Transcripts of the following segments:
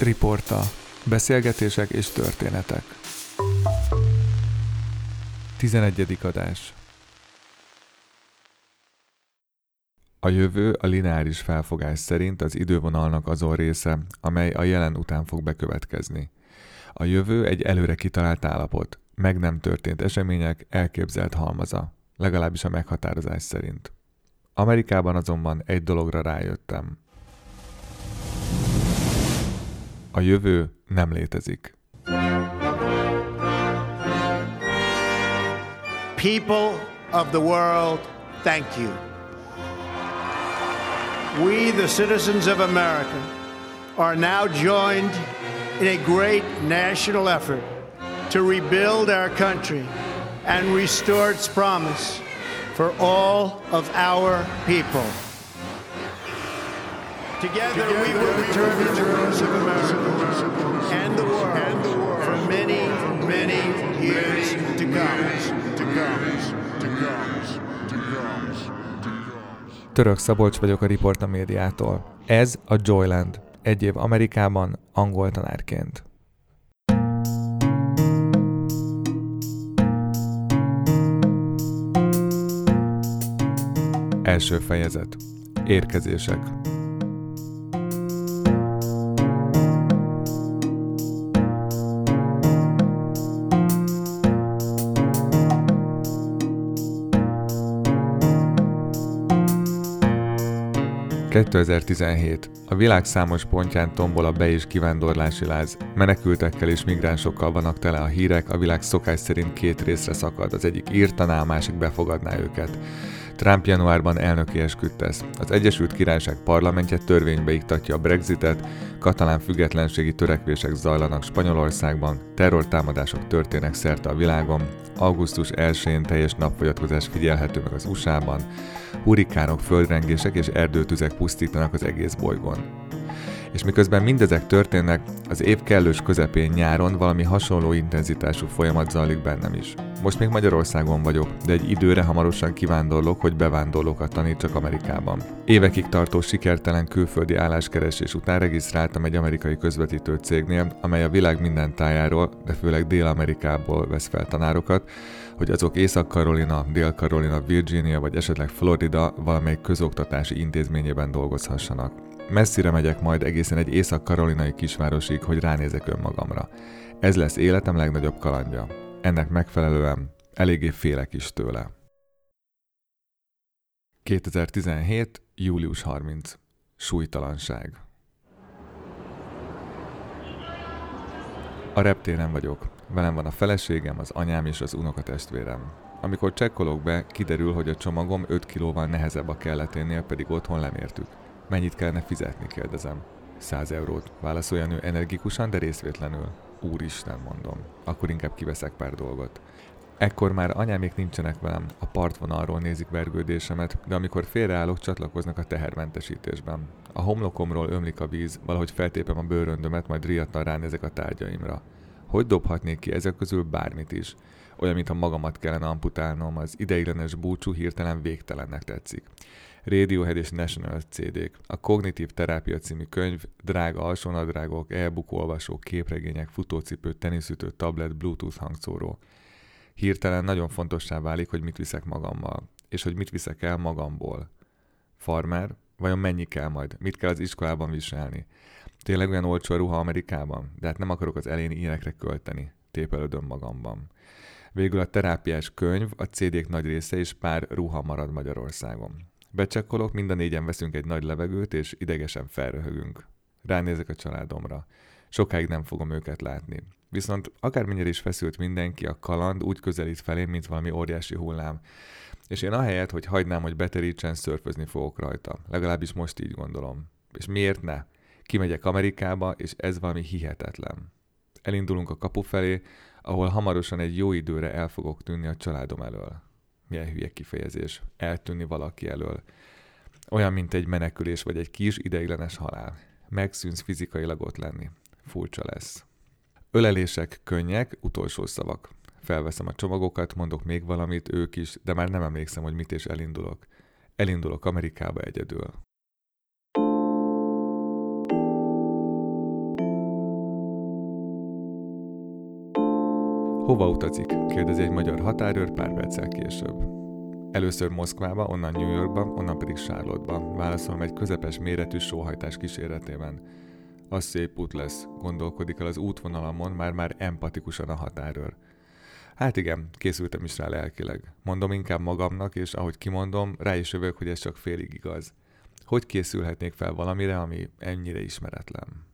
Riporta. Beszélgetések és történetek. 11. adás. A jövő a lineáris felfogás szerint az idővonalnak azon része, amely a jelen után fog bekövetkezni. A jövő egy előre kitalált állapot, meg nem történt események elképzelt halmaza, legalábbis a meghatározás szerint. Amerikában azonban egy dologra rájöttem. A jövő nem létezik. People of the world, thank you. We, the citizens of America, are now joined in a great national effort to rebuild our country and restore its promise for all of our people. Together, we will return to the roots of America and the world, and the world for many, many years to come. Török Szabolcs vagyok a Riporta médiától. Ez a Joyland, egy év Amerikában angol tanárként. Első fejezet. Érkezések. 2017. A világ számos pontján tombol a be- és kivándorlási láz. Menekültekkel és migránsokkal vannak tele a hírek, a világ szokás szerint két részre szakad. Az egyik írtaná, a másik befogadná őket. Trump januárban elnöki esküdt tesz. Az Egyesült Királyság parlamentje törvénybe iktatja a Brexitet, katalán függetlenségi törekvések zajlanak Spanyolországban, terrortámadások történnek szerte a világon, augusztus 1-én teljes napfogyatkozás figyelhető meg az USA-ban, hurikánok, földrengések és erdőtüzek pusztítanak az egész bolygón. És miközben mindezek történnek, az év kellős közepén nyáron valami hasonló intenzitású folyamat zajlik bennem is. Most még Magyarországon vagyok, de egy időre hamarosan kivándorlok, hogy bevándorlókat tanítsak Amerikában. Évekig tartó sikertelen külföldi álláskeresés után regisztráltam egy amerikai közvetítő cégnél, amely a világ minden tájáról, de főleg Dél-Amerikából vesz fel tanárokat, hogy azok Észak-Karolina, Dél-Karolina, Virginia vagy esetleg Florida valamelyik közoktatási intézményében dolgozhassanak. Messzire megyek majd egészen egy észak-karolinai kisvárosig, hogy ránézek önmagamra. Ez lesz életem legnagyobb kalandja. Ennek megfelelően eléggé félek is tőle. 2017. július 30. Súlytalanság. A reptéren vagyok. Velem van a feleségem, az anyám és az unokatestvérem. Amikor csekkolok be, kiderül, hogy a csomagom 5 kilóval nehezebb a kelleténél, pedig otthon lemértük. Mennyit kellene fizetni, kérdezem. 100 eurót, válaszolja a nő energikusan, de részvétlenül. Úristen, mondom. Akkor inkább kiveszek pár dolgot. Ekkor már anyámék nincsenek velem, a partvonalról nézik vergődésemet, de amikor félreállok, csatlakoznak a tehermentesítésben. A homlokomról ömlik a víz, valahogy feltépem a bőröndömet, majd riadtan ránézek a tárgyaimra. Hogy dobhatnék ki ezek közül bármit is? Olyan, mintha magamat kellene amputálnom, az ideiglenes búcsú hirtelen végtelennek tetszik. Radiohead és National CD-k. A Kognitív Terápia című könyv, drága alsónadrágok, e-book olvasó, képregények, futócipő, teniszütő, tablet, bluetooth hangszóró. Hirtelen nagyon fontossá válik, hogy mit viszek magammal, és hogy mit viszek el magamból. Farmer, vajon mennyi kell majd? Mit kell az iskolában viselni? Tényleg olyan olcsó a ruha Amerikában? De hát nem akarok az eléni ilyenekre költeni. Tépelődöm magamban. Végül a terápiás könyv, a CD-k nagy része és pár ruha marad Magyarországon. Becsekkolok, mind a négyen veszünk egy nagy levegőt, és idegesen felröhögünk. Ránézek a családomra. Sokáig nem fogom őket látni. Viszont akármennyire is feszült mindenki, a kaland úgy közelít felém, mint valami óriási hullám. És én ahelyett, hogy hagynám, hogy beterítsen, szörfözni fogok rajta. Legalábbis most így gondolom. És miért ne? Kimegyek Amerikába, és ez valami hihetetlen. Elindulunk a kapu felé, ahol hamarosan egy jó időre el fogok tűnni a családom elől. Milyen hülye kifejezés. Eltűnni valaki elől. Olyan, mint egy menekülés vagy egy kis ideiglenes halál. Megszűnsz fizikailag ott lenni. Furcsa lesz. Ölelések könnyek, utolsó szavak. Felveszem a csomagokat, mondok még valamit, ők is, de már nem emlékszem, hogy mit és elindulok. Elindulok Amerikába egyedül. Hova utazik? kérdezi egy magyar határőr pár perccel később. Először Moszkvába, onnan New Yorkba, onnan pedig Charlotteba, válaszolom egy közepes méretű sóhajtás kíséretében. Az szép út lesz, gondolkodik el az útvonalamon már-már empatikusan a határőr. Hát igen, készültem is rá lelkileg. Mondom inkább magamnak, és ahogy kimondom, rá is jövök, hogy ez csak félig igaz. Hogy készülhetnék fel valamire, ami ennyire ismeretlen?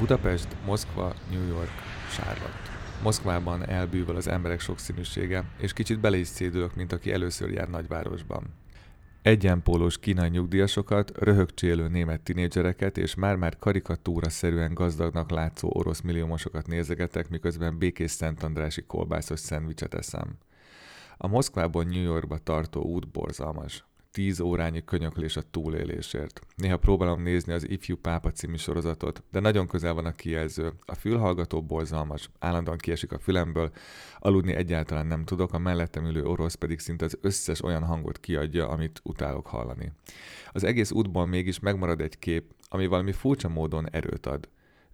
Budapest, Moszkva, New York, Charlotte. Moszkvában elbűvöl az emberek sokszínűsége, és kicsit bele is szédülök, mint aki először jár nagyvárosban. Egyenpólós kínai nyugdíjasokat, röhögcsélő német tinédzsereket és már-már karikatúra-szerűen gazdagnak látszó orosz milliómosokat nézegetek, miközben békés Szent Andrási kolbászos szendvicset eszem. A Moszkvából New Yorkba tartó út borzalmas tíz órányi könyöklés a túlélésért. Néha próbálom nézni az Ifjú Pápa című sorozatot, de nagyon közel van a kijelző. A fülhallgató borzalmas, állandóan kiesik a fülemből, aludni egyáltalán nem tudok, a mellettem ülő orosz pedig szinte az összes olyan hangot kiadja, amit utálok hallani. Az egész útból mégis megmarad egy kép, ami valami furcsa módon erőt ad.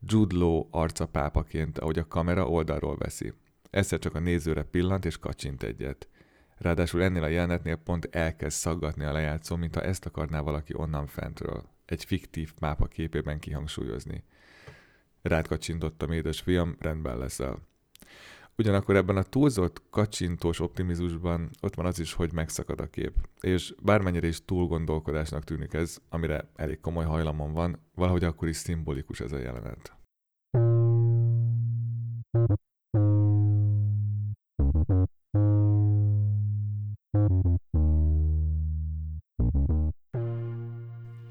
Jude Law arca pápaként, ahogy a kamera oldalról veszi. Egyszer csak a nézőre pillant és kacsint egyet. Ráadásul ennél a jelenetnél pont elkezd szaggatni a lejátszó, mintha ezt akarná valaki onnan fentről, egy fiktív pápa képében kihangsúlyozni. Rád kacsintottam, édes fiam, rendben leszel. Ugyanakkor ebben a túlzott kacsintós optimizmusban ott van az is, hogy megszakad a kép. És bármennyire is túl gondolkodásnak tűnik ez, amire elég komoly hajlamon van, valahogy akkor is szimbolikus ez a jelenet.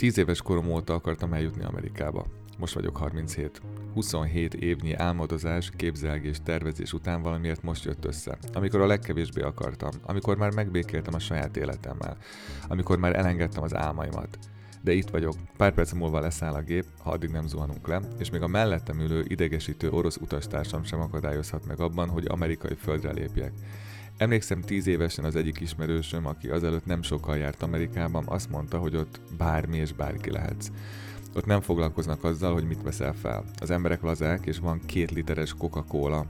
Tíz éves korom óta akartam eljutni Amerikába. Most vagyok 37. 27 évnyi álmodozás, képzelgés, tervezés után valamiért most jött össze. Amikor a legkevésbé akartam, amikor már megbékéltem a saját életemmel, amikor már elengedtem az álmaimat. De itt vagyok, pár perc múlva leszáll a gép, ha addig nem zuhanunk le, és még a mellettem ülő idegesítő orosz utastársam sem akadályozhat meg abban, hogy amerikai földre lépjek. Emlékszem tíz évesen az egyik ismerősöm, aki azelőtt nem sokkal járt Amerikában, azt mondta, hogy ott bármi és bárki lehetsz. Ott nem foglalkoznak azzal, hogy mit veszel fel. Az emberek lazák, és van két literes Coca-Cola.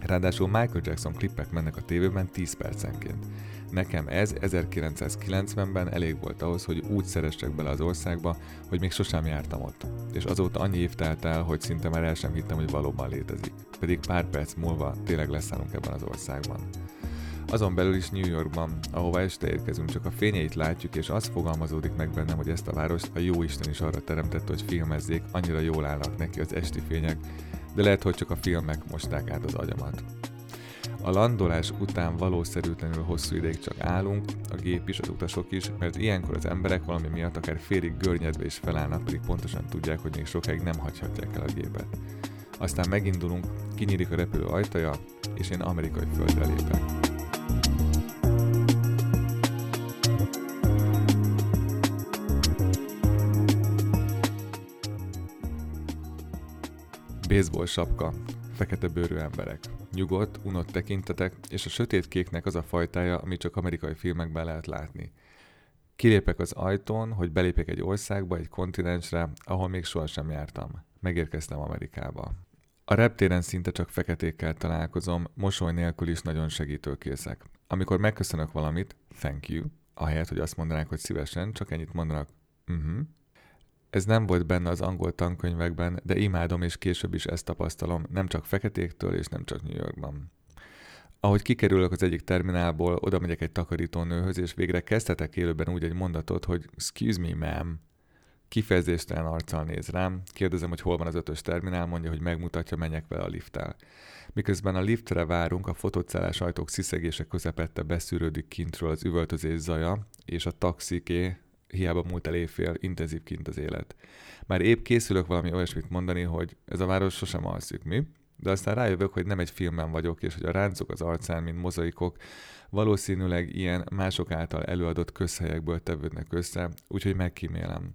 Ráadásul Michael Jackson klippek mennek a tévében 10 percenként. Nekem ez 1990-ben elég volt ahhoz, hogy úgy szeressek bele az országba, hogy még sosem jártam ott. És azóta annyi év telt el, hogy szinte már el sem hittem, hogy valóban létezik. Pedig pár perc múlva tényleg leszállunk ebben az országban. Azon belül is New Yorkban, ahova este érkezünk, csak a fényeit látjuk, és az fogalmazódik meg bennem, hogy ezt a várost a jó Isten is arra teremtette, hogy filmezzék, annyira jól állnak neki az esti fények, de lehet, hogy csak a filmek mosták át az agyamat. A landolás után valószerűtlenül hosszú ideig csak állunk, a gép is, az utasok is, mert ilyenkor az emberek valami miatt akár félig görnyedve is felállnak, pedig pontosan tudják, hogy még sokáig nem hagyhatják el a gépet. Aztán megindulunk, kinyílik a repülő ajtaja, és én amerikai földre lépek. Baseball sapka, fekete bőrű emberek, nyugodt, unott tekintetek, és a sötét kéknek az a fajtája, ami csak amerikai filmekben lehet látni. Kilépek az ajtón, hogy belépek egy országba, egy kontinensre, ahol még sohasem jártam. Megérkeztem Amerikába. A reptéren szinte csak feketékkel találkozom, mosoly nélkül is nagyon segítőkészek. Amikor megköszönök valamit, thank you, ahelyett, hogy azt mondanák, hogy szívesen, csak ennyit mondanak, mhm, ez nem volt benne az angol tankönyvekben, de imádom és később is ezt tapasztalom, nem csak feketéktől és nem csak New Yorkban. Ahogy kikerülök az egyik terminálból, oda megyek egy takarítónőhöz, és végre kezdhetek élőben úgy egy mondatot, hogy excuse me, ma'am. Kifejezéstelen arccal néz rám, kérdezem, hogy hol van az ötös terminál, mondja, hogy megmutatja, menjek vele a lifttel. Miközben a liftre várunk, a fotocellás ajtók sziszegése közepette beszűrődik kintről az üvöltözés zaja, és a taxiké, hiába múlt el évfél, intenzív kint az élet. Már épp készülök valami olyasmit mondani, hogy ez a város sosem alszik, mi? De aztán rájövök, hogy nem egy filmben vagyok, és hogy a ráncok az arcán, mint mozaikok, valószínűleg ilyen mások által előadott közhelyekből tevődnek össze, úgyhogy megkímélem.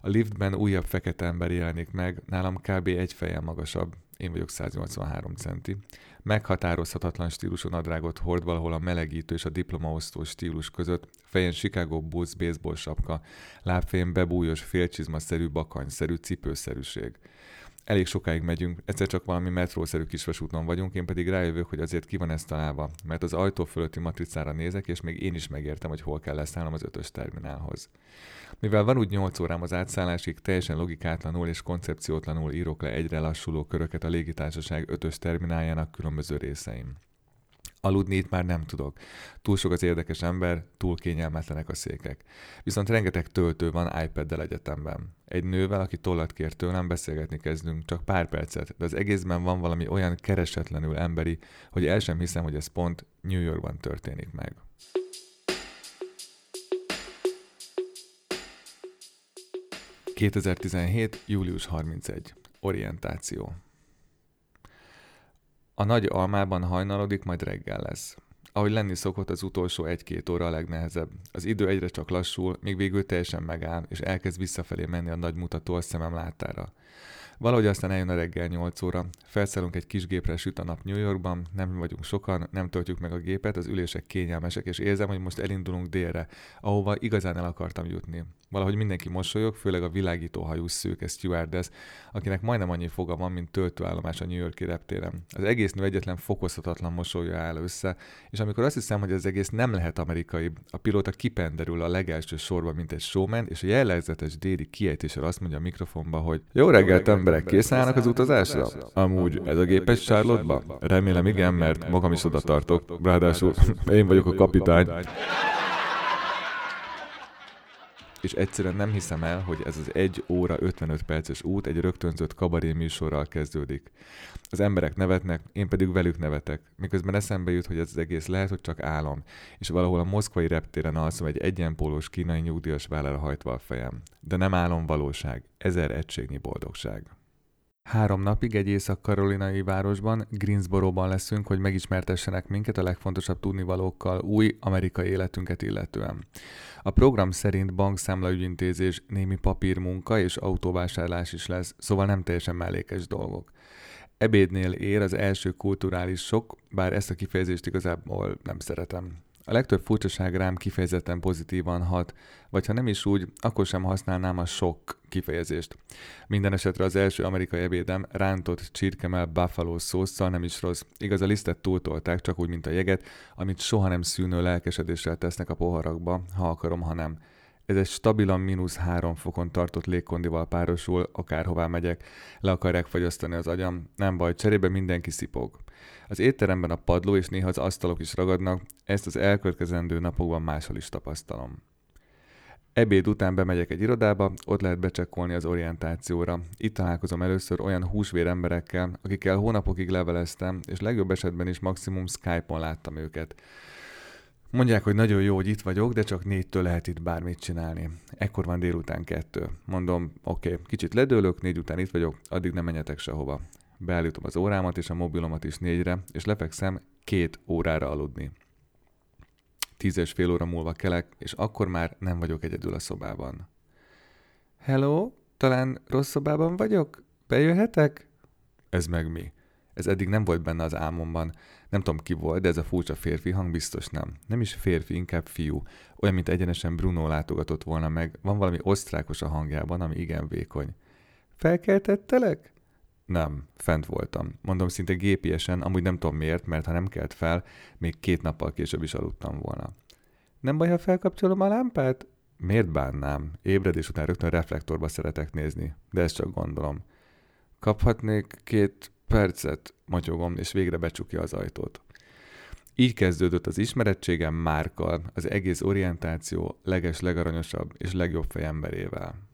A liftben újabb fekete ember jelenik meg, nálam kb. egy fejjel magasabb, én vagyok 183 centi. Meghatározhatatlan stílusú nadrágot hord valahol a melegítő és a diplomaosztó stílus között, fejen Chicago Bulls baseball sapka, lábfején bebújos félcsizmaszerű bakanyszerű cipőszerűség elég sokáig megyünk, egyszer csak valami metrószerű kisvasúton vagyunk, én pedig rájövök, hogy azért ki van ez találva, mert az ajtó fölötti matricára nézek, és még én is megértem, hogy hol kell leszállnom az ötös terminálhoz. Mivel van úgy 8 órám az átszállásig, teljesen logikátlanul és koncepciótlanul írok le egyre lassuló köröket a légitársaság ötös termináljának különböző részein. Aludni itt már nem tudok. Túl sok az érdekes ember, túl kényelmetlenek a székek. Viszont rengeteg töltő van iPad-del egyetemben. Egy nővel, aki tollat kér tőlem, beszélgetni kezdünk, csak pár percet, de az egészben van valami olyan keresetlenül emberi, hogy el sem hiszem, hogy ez pont New Yorkban történik meg. ...2017. július 31. Orientáció. A nagy almában hajnalodik, majd reggel lesz. Ahogy lenni szokott, az utolsó egy-két óra a legnehezebb. Az idő egyre csak lassul, még végül teljesen megáll, és elkezd visszafelé menni a nagy mutató a szemem látára. Valahogy aztán eljön a reggel 8 óra, felszállunk egy kis gépre, süt a nap New Yorkban, nem vagyunk sokan, nem töltjük meg a gépet, az ülések kényelmesek, és érzem, hogy most elindulunk délre, ahova igazán el akartam jutni. Valahogy mindenki mosolyog, főleg a világító hajú szőke stewardess, akinek majdnem annyi foga van, mint töltőállomás a New Yorki reptéren. Az egész nő egyetlen fokozhatatlan mosolya áll össze, és amikor azt hiszem, hogy az egész nem lehet amerikai, a pilóta kipenderül a legelső sorba, mint egy showman, és a jellegzetes déli kiejtéssel azt mondja a mikrofonba, hogy Jó reggelt, emberek, készen állnak az utazásra? Amúgy ez a gép egy Charlotte-ba? Remélem igen, mert magam is oda tartok. Ráadásul én vagyok a kapitány és egyszerűen nem hiszem el, hogy ez az 1 óra 55 perces út egy rögtönzött kabaré műsorral kezdődik. Az emberek nevetnek, én pedig velük nevetek, miközben eszembe jut, hogy ez az egész lehet, hogy csak álom, és valahol a moszkvai reptéren alszom egy egyenpólós kínai nyugdíjas vállára hajtva a fejem. De nem álom valóság, ezer egységnyi boldogság. Három napig egy észak-karolinai városban, Greensboro-ban leszünk, hogy megismertessenek minket a legfontosabb tudnivalókkal új amerikai életünket illetően. A program szerint bankszámlaügyintézés, némi papírmunka és autóvásárlás is lesz, szóval nem teljesen mellékes dolgok. Ebédnél ér az első kulturális sok, bár ezt a kifejezést igazából nem szeretem. A legtöbb furcsaság rám kifejezetten pozitívan hat, vagy ha nem is úgy, akkor sem használnám a sok kifejezést. Minden esetre az első amerikai ebédem rántott csirkemel buffalo szószal nem is rossz. Igaz, a lisztet túltolták, csak úgy, mint a jeget, amit soha nem szűnő lelkesedéssel tesznek a poharakba, ha akarom, ha nem. Ez egy stabilan mínusz három fokon tartott légkondival párosul, akárhová megyek, le akarják fagyasztani az agyam, nem baj, cserébe mindenki szipog. Az étteremben a padló és néha az asztalok is ragadnak, ezt az elkövetkezendő napokban máshol is tapasztalom. Ebéd után bemegyek egy irodába, ott lehet becsekkolni az orientációra. Itt találkozom először olyan húsvér emberekkel, akikkel hónapokig leveleztem, és legjobb esetben is maximum Skype-on láttam őket. Mondják, hogy nagyon jó, hogy itt vagyok, de csak négytől lehet itt bármit csinálni. Ekkor van délután kettő. Mondom, oké, okay, kicsit ledőlök, négy után itt vagyok, addig nem menjetek sehova. Beállítom az órámat és a mobilomat is négyre, és lefekszem két órára aludni. Tíz és fél óra múlva kelek, és akkor már nem vagyok egyedül a szobában. Hello, talán rossz szobában vagyok? Bejöhetek? Ez meg mi? Ez eddig nem volt benne az álmomban. Nem tudom ki volt, de ez a furcsa férfi hang biztos nem. Nem is férfi, inkább fiú. Olyan, mint egyenesen Bruno látogatott volna meg. Van valami osztrákos a hangjában, ami igen vékony. Felkeltettelek? Nem, fent voltam. Mondom szinte gépiesen, amúgy nem tudom miért, mert ha nem kelt fel, még két nappal később is aludtam volna. Nem baj, ha felkapcsolom a lámpát? Miért bánnám? Ébredés után rögtön reflektorba szeretek nézni, de ezt csak gondolom. Kaphatnék két percet, matyogom, és végre becsukja az ajtót. Így kezdődött az ismerettségem Márkkal, az egész orientáció leges, legaranyosabb és legjobb fejemberével.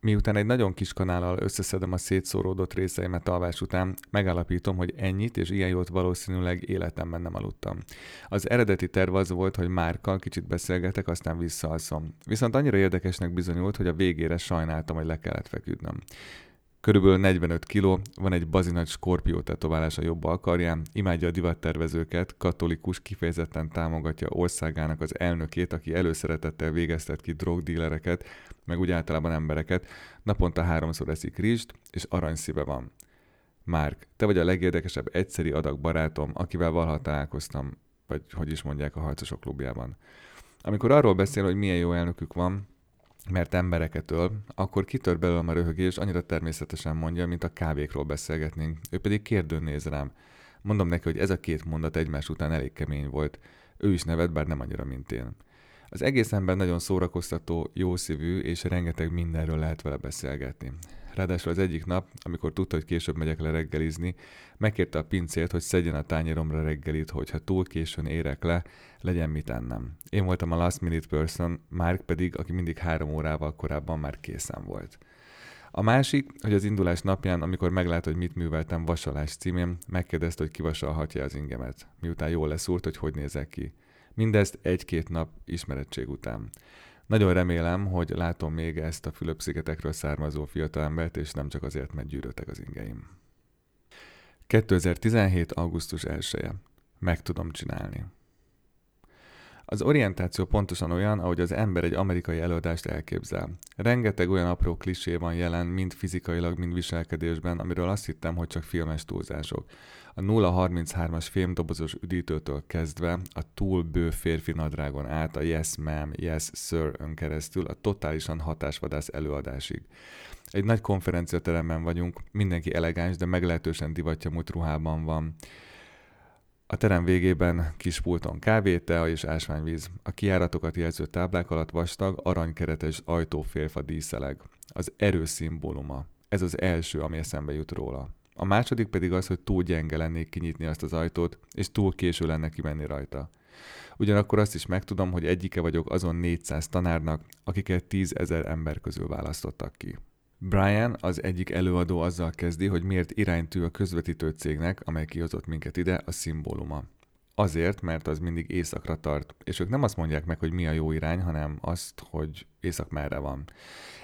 Miután egy nagyon kis kanállal összeszedem a szétszóródott részeimet alvás után, megállapítom, hogy ennyit és ilyen jót valószínűleg életemben nem aludtam. Az eredeti terv az volt, hogy Márkkal kicsit beszélgetek, aztán visszaalszom. Viszont annyira érdekesnek bizonyult, hogy a végére sajnáltam, hogy le kellett feküdnöm. Körülbelül 45 kiló, van egy bazinagy skorpió tetoválás a jobb alkarján, imádja a divattervezőket, katolikus, kifejezetten támogatja országának az elnökét, aki előszeretettel végeztet ki drogdílereket, meg úgy általában embereket, naponta háromszor eszik rizst, és aranyszíve van. Márk, te vagy a legérdekesebb egyszeri adag barátom, akivel valaha találkoztam, vagy hogy is mondják a harcosok klubjában. Amikor arról beszél, hogy milyen jó elnökük van, mert embereket öl, akkor kitör belőlem a röhögés, annyira természetesen mondja, mint a kávékról beszélgetnénk. Ő pedig kérdőn néz rám. Mondom neki, hogy ez a két mondat egymás után elég kemény volt. Ő is nevet, bár nem annyira, mint én. Az egész ember nagyon szórakoztató, jószívű, és rengeteg mindenről lehet vele beszélgetni. Ráadásul az egyik nap, amikor tudta, hogy később megyek le reggelizni, megkérte a pincért, hogy szedjen a tányéromra reggelit, hogyha túl későn érek le, legyen mit ennem. Én voltam a last minute person, Mark pedig, aki mindig három órával korábban már készen volt. A másik, hogy az indulás napján, amikor meglátta, hogy mit műveltem vasalás címén, megkérdezte, hogy kivasalhatja az ingemet, miután jól leszúrt, hogy hogy nézek ki. Mindezt egy-két nap ismerettség után. Nagyon remélem, hogy látom még ezt a Fülöp-szigetekről származó fiatalembert, és nem csak azért, mert gyűrötek az ingeim. 2017. augusztus 1 -e. Meg tudom csinálni. Az orientáció pontosan olyan, ahogy az ember egy amerikai előadást elképzel. Rengeteg olyan apró klisé van jelen, mind fizikailag, mind viselkedésben, amiről azt hittem, hogy csak filmes túlzások. A 033-as fémdobozos üdítőtől kezdve, a túl bő férfi nadrágon át, a Yes ma'am, Yes sir ön keresztül, a totálisan hatásvadász előadásig. Egy nagy konferenciateremben vagyunk, mindenki elegáns, de meglehetősen divatja ruhában van. A terem végében kis pulton kávé, tea és ásványvíz. A kiáratokat jelző táblák alatt vastag, aranykeretes ajtófélfa díszeleg. Az erő szimbóluma. Ez az első, ami eszembe jut róla. A második pedig az, hogy túl gyenge lennék kinyitni azt az ajtót, és túl késő lenne kimenni rajta. Ugyanakkor azt is megtudom, hogy egyike vagyok azon 400 tanárnak, akiket 10 ezer ember közül választottak ki. Brian, az egyik előadó azzal kezdi, hogy miért iránytű a közvetítő cégnek, amely kihozott minket ide, a szimbóluma. Azért, mert az mindig északra tart, és ők nem azt mondják meg, hogy mi a jó irány, hanem azt, hogy észak merre van.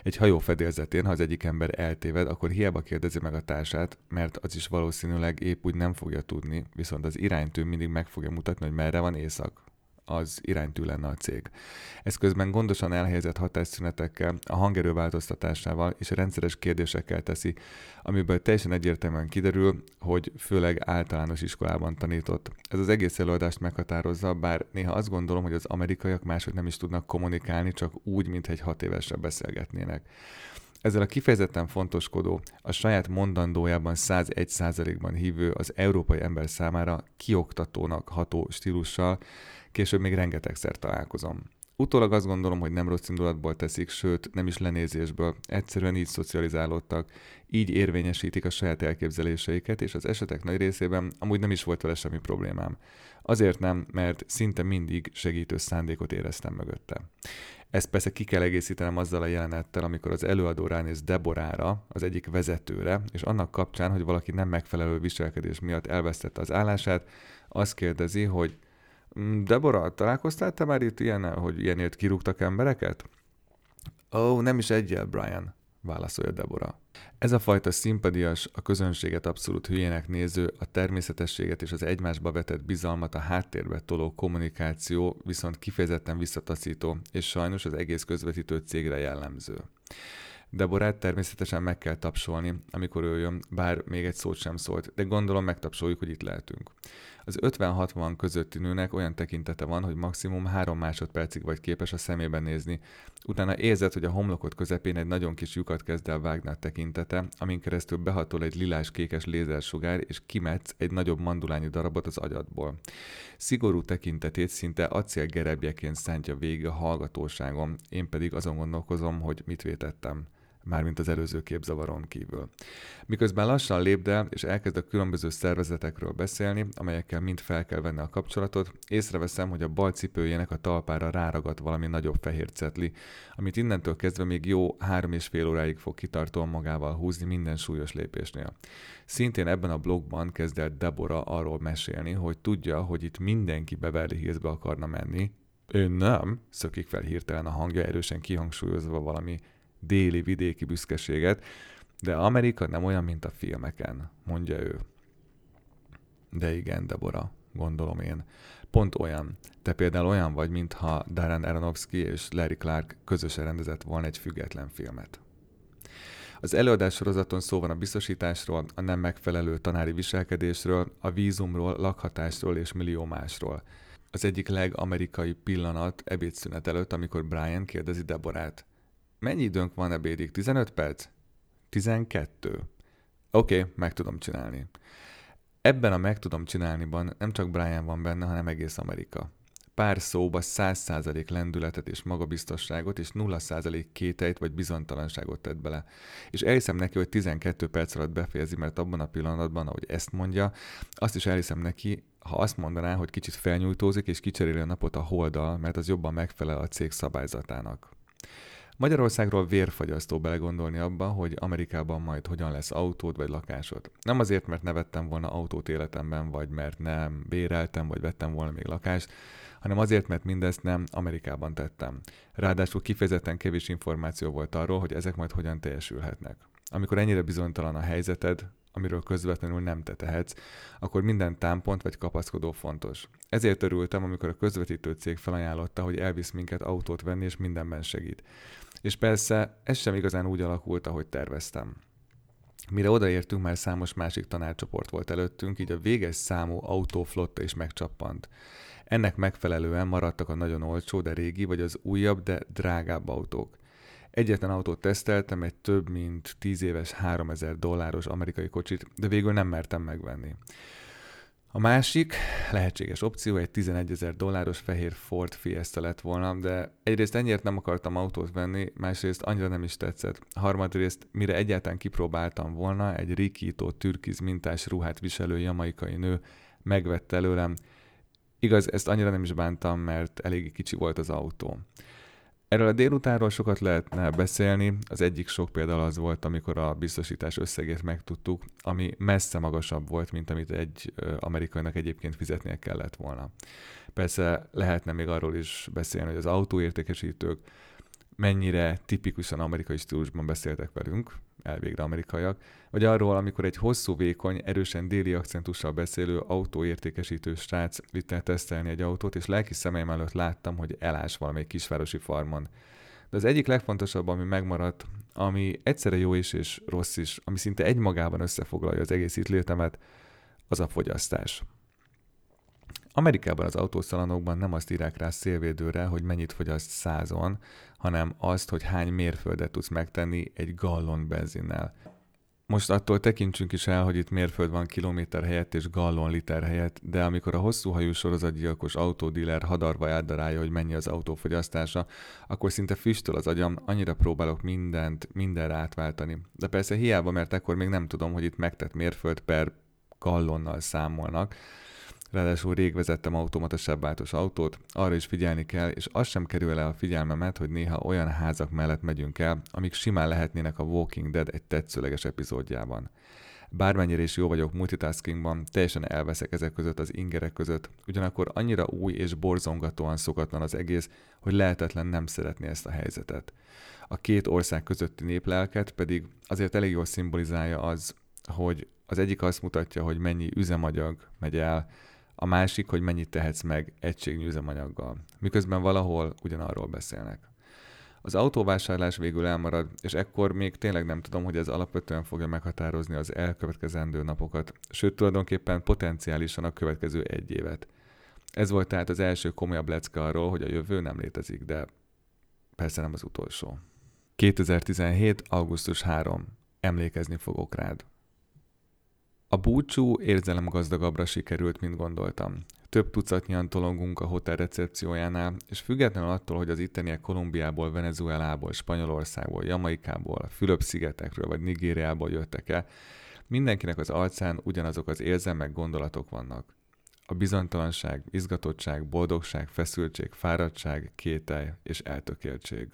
Egy hajó fedélzetén, ha az egyik ember eltéved, akkor hiába kérdezi meg a társát, mert az is valószínűleg épp úgy nem fogja tudni, viszont az iránytű mindig meg fogja mutatni, hogy merre van észak az iránytű lenne a cég. Ez közben gondosan elhelyezett hatásszünetekkel, a hangerő változtatásával és a rendszeres kérdésekkel teszi, amiből teljesen egyértelműen kiderül, hogy főleg általános iskolában tanított. Ez az egész előadást meghatározza, bár néha azt gondolom, hogy az amerikaiak máshogy nem is tudnak kommunikálni, csak úgy, mint egy hat évesre beszélgetnének. Ezzel a kifejezetten fontoskodó, a saját mondandójában 101%-ban hívő az európai ember számára kioktatónak ható stílussal később még rengetegszer találkozom. Utólag azt gondolom, hogy nem rossz indulatból teszik, sőt, nem is lenézésből, egyszerűen így szocializálódtak, így érvényesítik a saját elképzeléseiket, és az esetek nagy részében amúgy nem is volt vele semmi problémám. Azért nem, mert szinte mindig segítő szándékot éreztem mögötte. Ezt persze ki kell egészítenem azzal a jelenettel, amikor az előadó ránéz Deborára, az egyik vezetőre, és annak kapcsán, hogy valaki nem megfelelő viselkedés miatt elvesztette az állását, azt kérdezi, hogy Debora, találkoztál te már itt ilyen, hogy ilyenért kirúgtak embereket? Ó, oh, nem is egyel, Brian, válaszolja Debora. Ez a fajta szimpadias, a közönséget abszolút hülyének néző, a természetességet és az egymásba vetett bizalmat a háttérbe toló kommunikáció viszont kifejezetten visszataszító, és sajnos az egész közvetítő cégre jellemző. Deborát természetesen meg kell tapsolni, amikor ő jön, bár még egy szót sem szólt, de gondolom megtapsoljuk, hogy itt lehetünk. Az 50-60 közötti nőnek olyan tekintete van, hogy maximum három másodpercig vagy képes a szemébe nézni. Utána érzed, hogy a homlokot közepén egy nagyon kis lyukat kezd el vágni a tekintete, amin keresztül behatol egy lilás-kékes lézersugár, és kimetsz egy nagyobb mandulányi darabot az agyadból. Szigorú tekintetét szinte acél gerebjeként szántja végig a hallgatóságom, én pedig azon gondolkozom, hogy mit vétettem mármint az előző képzavaron kívül. Miközben lassan lépdel, és elkezd a különböző szervezetekről beszélni, amelyekkel mind fel kell venni a kapcsolatot, észreveszem, hogy a bal cipőjének a talpára ráragadt valami nagyobb fehér cetli, amit innentől kezdve még jó három és fél óráig fog kitartóan magával húzni minden súlyos lépésnél. Szintén ebben a blogban kezd el Debora arról mesélni, hogy tudja, hogy itt mindenki Beverly Hillsbe akarna menni, ő nem, szökik fel hirtelen a hangja, erősen kihangsúlyozva valami déli vidéki büszkeséget, de Amerika nem olyan, mint a filmeken, mondja ő. De igen, Debora, gondolom én. Pont olyan. Te például olyan vagy, mintha Darren Aronofsky és Larry Clark közösen rendezett volna egy független filmet. Az előadás sorozaton szó van a biztosításról, a nem megfelelő tanári viselkedésről, a vízumról, lakhatásról és millió másról. Az egyik legamerikai pillanat ebédszünet előtt, amikor Brian kérdezi Deborát. Mennyi időnk van ebédig? 15 perc? 12. Oké, okay, meg tudom csinálni. Ebben a meg tudom csinálniban nem csak Brian van benne, hanem egész Amerika. Pár szóba 100% lendületet és magabiztosságot, és 0% kételyt vagy bizonytalanságot tett bele. És elhiszem neki, hogy 12 perc alatt befejezi, mert abban a pillanatban, ahogy ezt mondja, azt is elhiszem neki, ha azt mondaná, hogy kicsit felnyújtózik és kicseréli a napot a holdal, mert az jobban megfelel a cég szabályzatának. Magyarországról vérfagyasztó belegondolni abba, hogy Amerikában majd hogyan lesz autód vagy lakásod. Nem azért, mert ne vettem volna autót életemben, vagy mert nem béreltem, vagy vettem volna még lakást, hanem azért, mert mindezt nem Amerikában tettem. Ráadásul kifejezetten kevés információ volt arról, hogy ezek majd hogyan teljesülhetnek. Amikor ennyire bizonytalan a helyzeted, amiről közvetlenül nem te tehetsz, akkor minden támpont vagy kapaszkodó fontos. Ezért örültem, amikor a közvetítő cég felajánlotta, hogy elvisz minket autót venni, és mindenben segít. És persze ez sem igazán úgy alakult, ahogy terveztem. Mire odaértünk, már számos másik tanárcsoport volt előttünk, így a véges számú autóflotta is megcsappant. Ennek megfelelően maradtak a nagyon olcsó, de régi, vagy az újabb, de drágább autók. Egyetlen autót teszteltem, egy több mint 10 éves 3000 dolláros amerikai kocsit, de végül nem mertem megvenni. A másik lehetséges opció egy 11 ezer dolláros fehér Ford Fiesta lett volna, de egyrészt ennyiért nem akartam autót venni, másrészt annyira nem is tetszett. Harmadrészt, mire egyáltalán kipróbáltam volna, egy rikító türkiz mintás ruhát viselő jamaikai nő megvette előlem. Igaz, ezt annyira nem is bántam, mert elég kicsi volt az autó. Erről a délutánról sokat lehetne beszélni. Az egyik sok példa az volt, amikor a biztosítás összegét megtudtuk, ami messze magasabb volt, mint amit egy amerikainak egyébként fizetnie kellett volna. Persze lehetne még arról is beszélni, hogy az autóértékesítők mennyire tipikusan amerikai stílusban beszéltek velünk, elvégre amerikaiak, vagy arról, amikor egy hosszú, vékony, erősen déli akcentussal beszélő autóértékesítő srác vitt el tesztelni egy autót, és lelki szemeim előtt láttam, hogy elás valamelyik kisvárosi farmon. De az egyik legfontosabb, ami megmaradt, ami egyszerre jó is és rossz is, ami szinte egymagában összefoglalja az egész itt létemet, az a fogyasztás. Amerikában az autószalonokban nem azt írják rá szélvédőre, hogy mennyit fogyaszt százon, hanem azt, hogy hány mérföldet tudsz megtenni egy gallon benzinnel. Most attól tekintsünk is el, hogy itt mérföld van kilométer helyett és gallon liter helyett, de amikor a hosszú hajú sorozatgyilkos autódíler hadarva eldarálja, hogy mennyi az autófogyasztása, akkor szinte füstöl az agyam, annyira próbálok mindent, mindenre átváltani. De persze hiába, mert ekkor még nem tudom, hogy itt megtett mérföld per gallonnal számolnak, Ráadásul rég vezettem automata sebváltós autót, arra is figyelni kell, és az sem kerül el a figyelmemet, hogy néha olyan házak mellett megyünk el, amik simán lehetnének a Walking Dead egy tetszőleges epizódjában. Bármennyire is jó vagyok multitaskingban, teljesen elveszek ezek között az ingerek között, ugyanakkor annyira új és borzongatóan szokatlan az egész, hogy lehetetlen nem szeretni ezt a helyzetet. A két ország közötti néplelket pedig azért elég jól szimbolizálja az, hogy az egyik azt mutatja, hogy mennyi üzemanyag megy el, a másik, hogy mennyit tehetsz meg egységnyi üzemanyaggal, miközben valahol ugyanarról beszélnek. Az autóvásárlás végül elmarad, és ekkor még tényleg nem tudom, hogy ez alapvetően fogja meghatározni az elkövetkezendő napokat, sőt tulajdonképpen potenciálisan a következő egy évet. Ez volt tehát az első komolyabb lecke arról, hogy a jövő nem létezik, de persze nem az utolsó. 2017. augusztus 3. Emlékezni fogok rád. A búcsú gazdagabbra sikerült, mint gondoltam. Több tucatnyian tolongunk a hotel recepciójánál, és függetlenül attól, hogy az itteniek Kolumbiából, Venezuelából, Spanyolországból, Jamaikából, Fülöp-szigetekről vagy Nigériából jöttek el, mindenkinek az arcán ugyanazok az érzelmek, gondolatok vannak. A bizonytalanság, izgatottság, boldogság, feszültség, fáradtság, kételj és eltökéltség.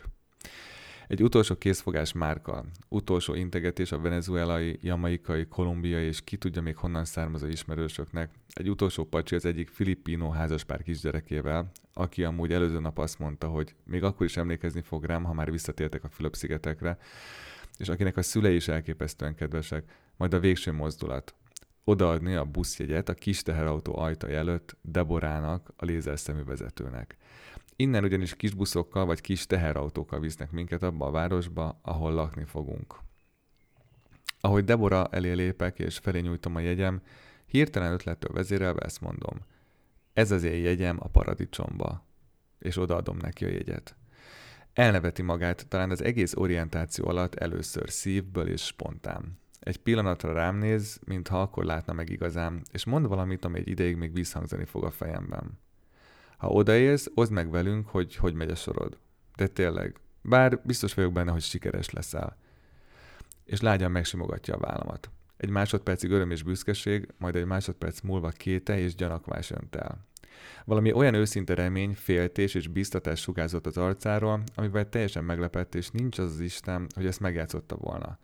Egy utolsó készfogás márka, utolsó integetés a venezuelai, jamaikai, kolumbiai és ki tudja még honnan származó ismerősöknek, egy utolsó pacsi az egyik filippino házaspár kisgyerekével, aki amúgy előző nap azt mondta, hogy még akkor is emlékezni fog rám, ha már visszatértek a Fülöp-szigetekre, és akinek a szülei is elképesztően kedvesek, majd a végső mozdulat. Odaadni a buszjegyet a kis teherautó ajtaj előtt Deborának, a lézerszemű vezetőnek. Innen ugyanis kisbuszokkal vagy kis teherautókkal visznek minket abba a városba, ahol lakni fogunk. Ahogy Debora elé lépek és felé nyújtom a jegyem, hirtelen ötlettől vezérelve ezt mondom. Ez az én jegyem a paradicsomba. És odaadom neki a jegyet. Elneveti magát, talán az egész orientáció alatt először szívből és spontán. Egy pillanatra rám néz, mintha akkor látna meg igazán, és mond valamit, ami egy ideig még visszhangzani fog a fejemben. Ha odaérsz, oszd meg velünk, hogy hogy megy a sorod. De tényleg, bár biztos vagyok benne, hogy sikeres leszel. És lágyan megsimogatja a vállamat. Egy másodpercig öröm és büszkeség, majd egy másodperc múlva kéte és gyanakvás önt el. Valami olyan őszinte remény, féltés és biztatás sugázott az arcáról, amivel teljesen meglepett, és nincs az az Isten, hogy ezt megjátszotta volna.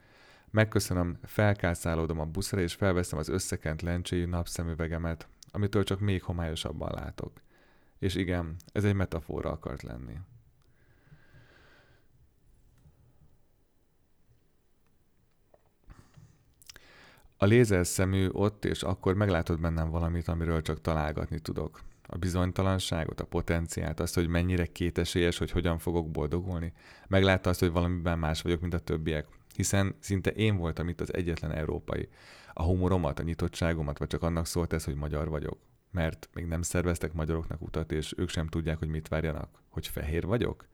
Megköszönöm, felkászálódom a buszra, és felveszem az összekent lencséjű napszemüvegemet, amitől csak még homályosabban látok. És igen, ez egy metafora akart lenni. A lézer szemű ott és akkor meglátod bennem valamit, amiről csak találgatni tudok. A bizonytalanságot, a potenciált, azt, hogy mennyire kétesélyes, hogy hogyan fogok boldogulni. Meglátta azt, hogy valamiben más vagyok, mint a többiek. Hiszen szinte én voltam itt az egyetlen európai. A humoromat, a nyitottságomat, vagy csak annak szólt ez, hogy magyar vagyok. Mert még nem szerveztek magyaroknak utat, és ők sem tudják, hogy mit várjanak. Hogy fehér vagyok?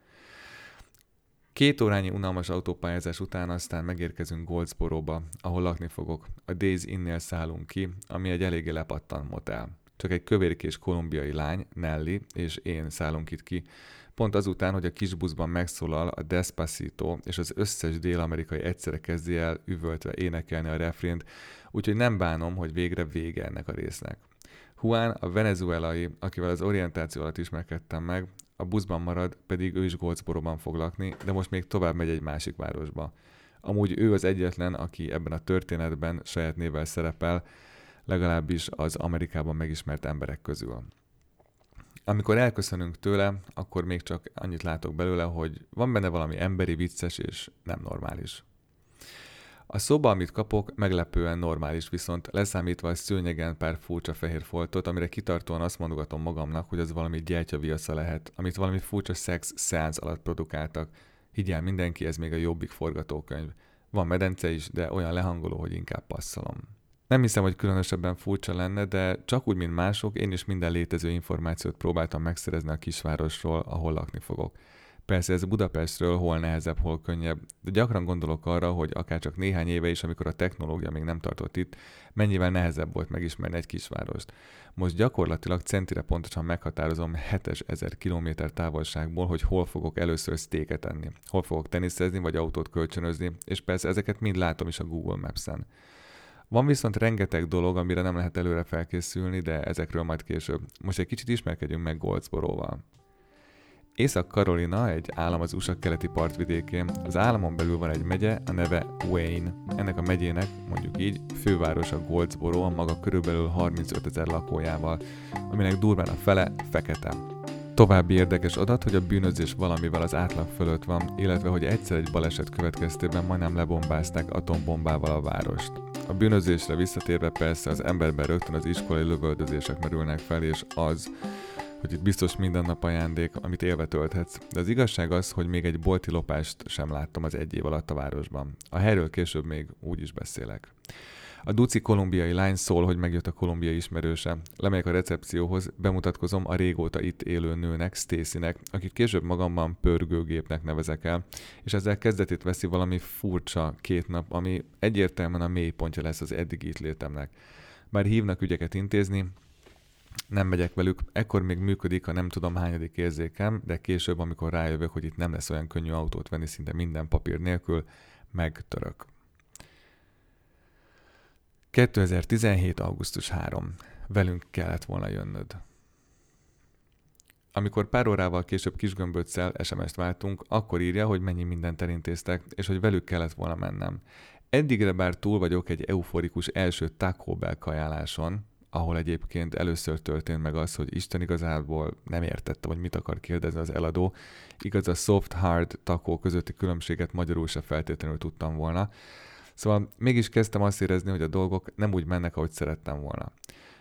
Két órányi unalmas autópályázás után aztán megérkezünk Goldsboróba, ahol lakni fogok. A Days Innél szállunk ki, ami egy eléggé lepattan motel. Csak egy kövérkés kolumbiai lány, Nelly, és én szállunk itt ki, pont azután, hogy a kis buszban megszólal a Despacito, és az összes dél-amerikai egyszerre kezdi el üvöltve énekelni a refrént, úgyhogy nem bánom, hogy végre vége ennek a résznek. Juan, a venezuelai, akivel az orientáció alatt ismerkedtem meg, a buszban marad, pedig ő is Goldsboróban fog lakni, de most még tovább megy egy másik városba. Amúgy ő az egyetlen, aki ebben a történetben saját névvel szerepel, legalábbis az Amerikában megismert emberek közül. Amikor elköszönünk tőle, akkor még csak annyit látok belőle, hogy van benne valami emberi, vicces és nem normális. A szoba, amit kapok, meglepően normális, viszont leszámítva a szőnyegen pár furcsa fehér foltot, amire kitartóan azt mondogatom magamnak, hogy az valami gyertyaviasza lehet, amit valami furcsa szex szeánsz alatt produkáltak. Higgyel mindenki, ez még a jobbik forgatókönyv. Van medence is, de olyan lehangoló, hogy inkább passzolom. Nem hiszem, hogy különösebben furcsa lenne, de csak úgy, mint mások, én is minden létező információt próbáltam megszerezni a kisvárosról, ahol lakni fogok. Persze ez Budapestről hol nehezebb, hol könnyebb, de gyakran gondolok arra, hogy akár csak néhány éve is, amikor a technológia még nem tartott itt, mennyivel nehezebb volt megismerni egy kisvárost. Most gyakorlatilag centire pontosan meghatározom 7000 km távolságból, hogy hol fogok először sztéket enni, hol fogok teniszezni vagy autót kölcsönözni, és persze ezeket mind látom is a Google Maps-en. Van viszont rengeteg dolog, amire nem lehet előre felkészülni, de ezekről majd később. Most egy kicsit ismerkedjünk meg Goldsboróval. Észak-Karolina egy állam az USA keleti partvidékén. Az államon belül van egy megye, a neve Wayne. Ennek a megyének, mondjuk így, fővárosa Goldsboro a maga körülbelül 35 ezer lakójával, aminek durván a fele fekete. További érdekes adat, hogy a bűnözés valamivel az átlag fölött van, illetve hogy egyszer egy baleset következtében majdnem lebombázták atombombával a várost. A bűnözésre visszatérve persze az emberben rögtön az iskolai lövöldözések merülnek fel, és az, hogy itt biztos minden nap ajándék, amit élve tölthetsz. De az igazság az, hogy még egy bolti lopást sem láttam az egy év alatt a városban. A helyről később még úgy is beszélek. A duci kolumbiai lány szól, hogy megjött a kolumbiai ismerőse. Lemegyek a recepcióhoz, bemutatkozom a régóta itt élő nőnek, Stacynek, akit később magamban pörgőgépnek nevezek el, és ezzel kezdetét veszi valami furcsa két nap, ami egyértelműen a mélypontja lesz az eddigi itt létemnek. Bár hívnak ügyeket intézni, nem megyek velük, ekkor még működik a nem tudom hányadik érzékem, de később, amikor rájövök, hogy itt nem lesz olyan könnyű autót venni szinte minden papír nélkül, megtörök. 2017. augusztus 3. Velünk kellett volna jönnöd. Amikor pár órával később kisgömböccel SMS-t váltunk, akkor írja, hogy mennyi mindent elintéztek, és hogy velük kellett volna mennem. Eddigre bár túl vagyok egy euforikus első Taco Bell kajáláson, ahol egyébként először történt meg az, hogy Isten igazából nem értette, hogy mit akar kérdezni az eladó. Igaz, a soft-hard takó közötti különbséget magyarul se feltétlenül tudtam volna. Szóval mégis kezdtem azt érezni, hogy a dolgok nem úgy mennek, ahogy szerettem volna.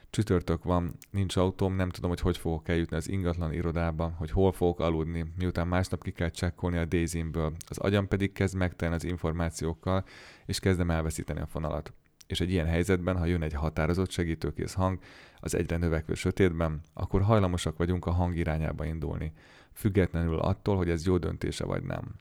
Csütörtök van, nincs autóm, nem tudom, hogy hogy fogok eljutni az ingatlan irodába, hogy hol fogok aludni, miután másnap ki kell csekkolni a Daisy-ből. Az agyam pedig kezd megtelni az információkkal, és kezdem elveszíteni a fonalat. És egy ilyen helyzetben, ha jön egy határozott segítőkész hang az egyre növekvő sötétben, akkor hajlamosak vagyunk a hang irányába indulni, függetlenül attól, hogy ez jó döntése vagy nem.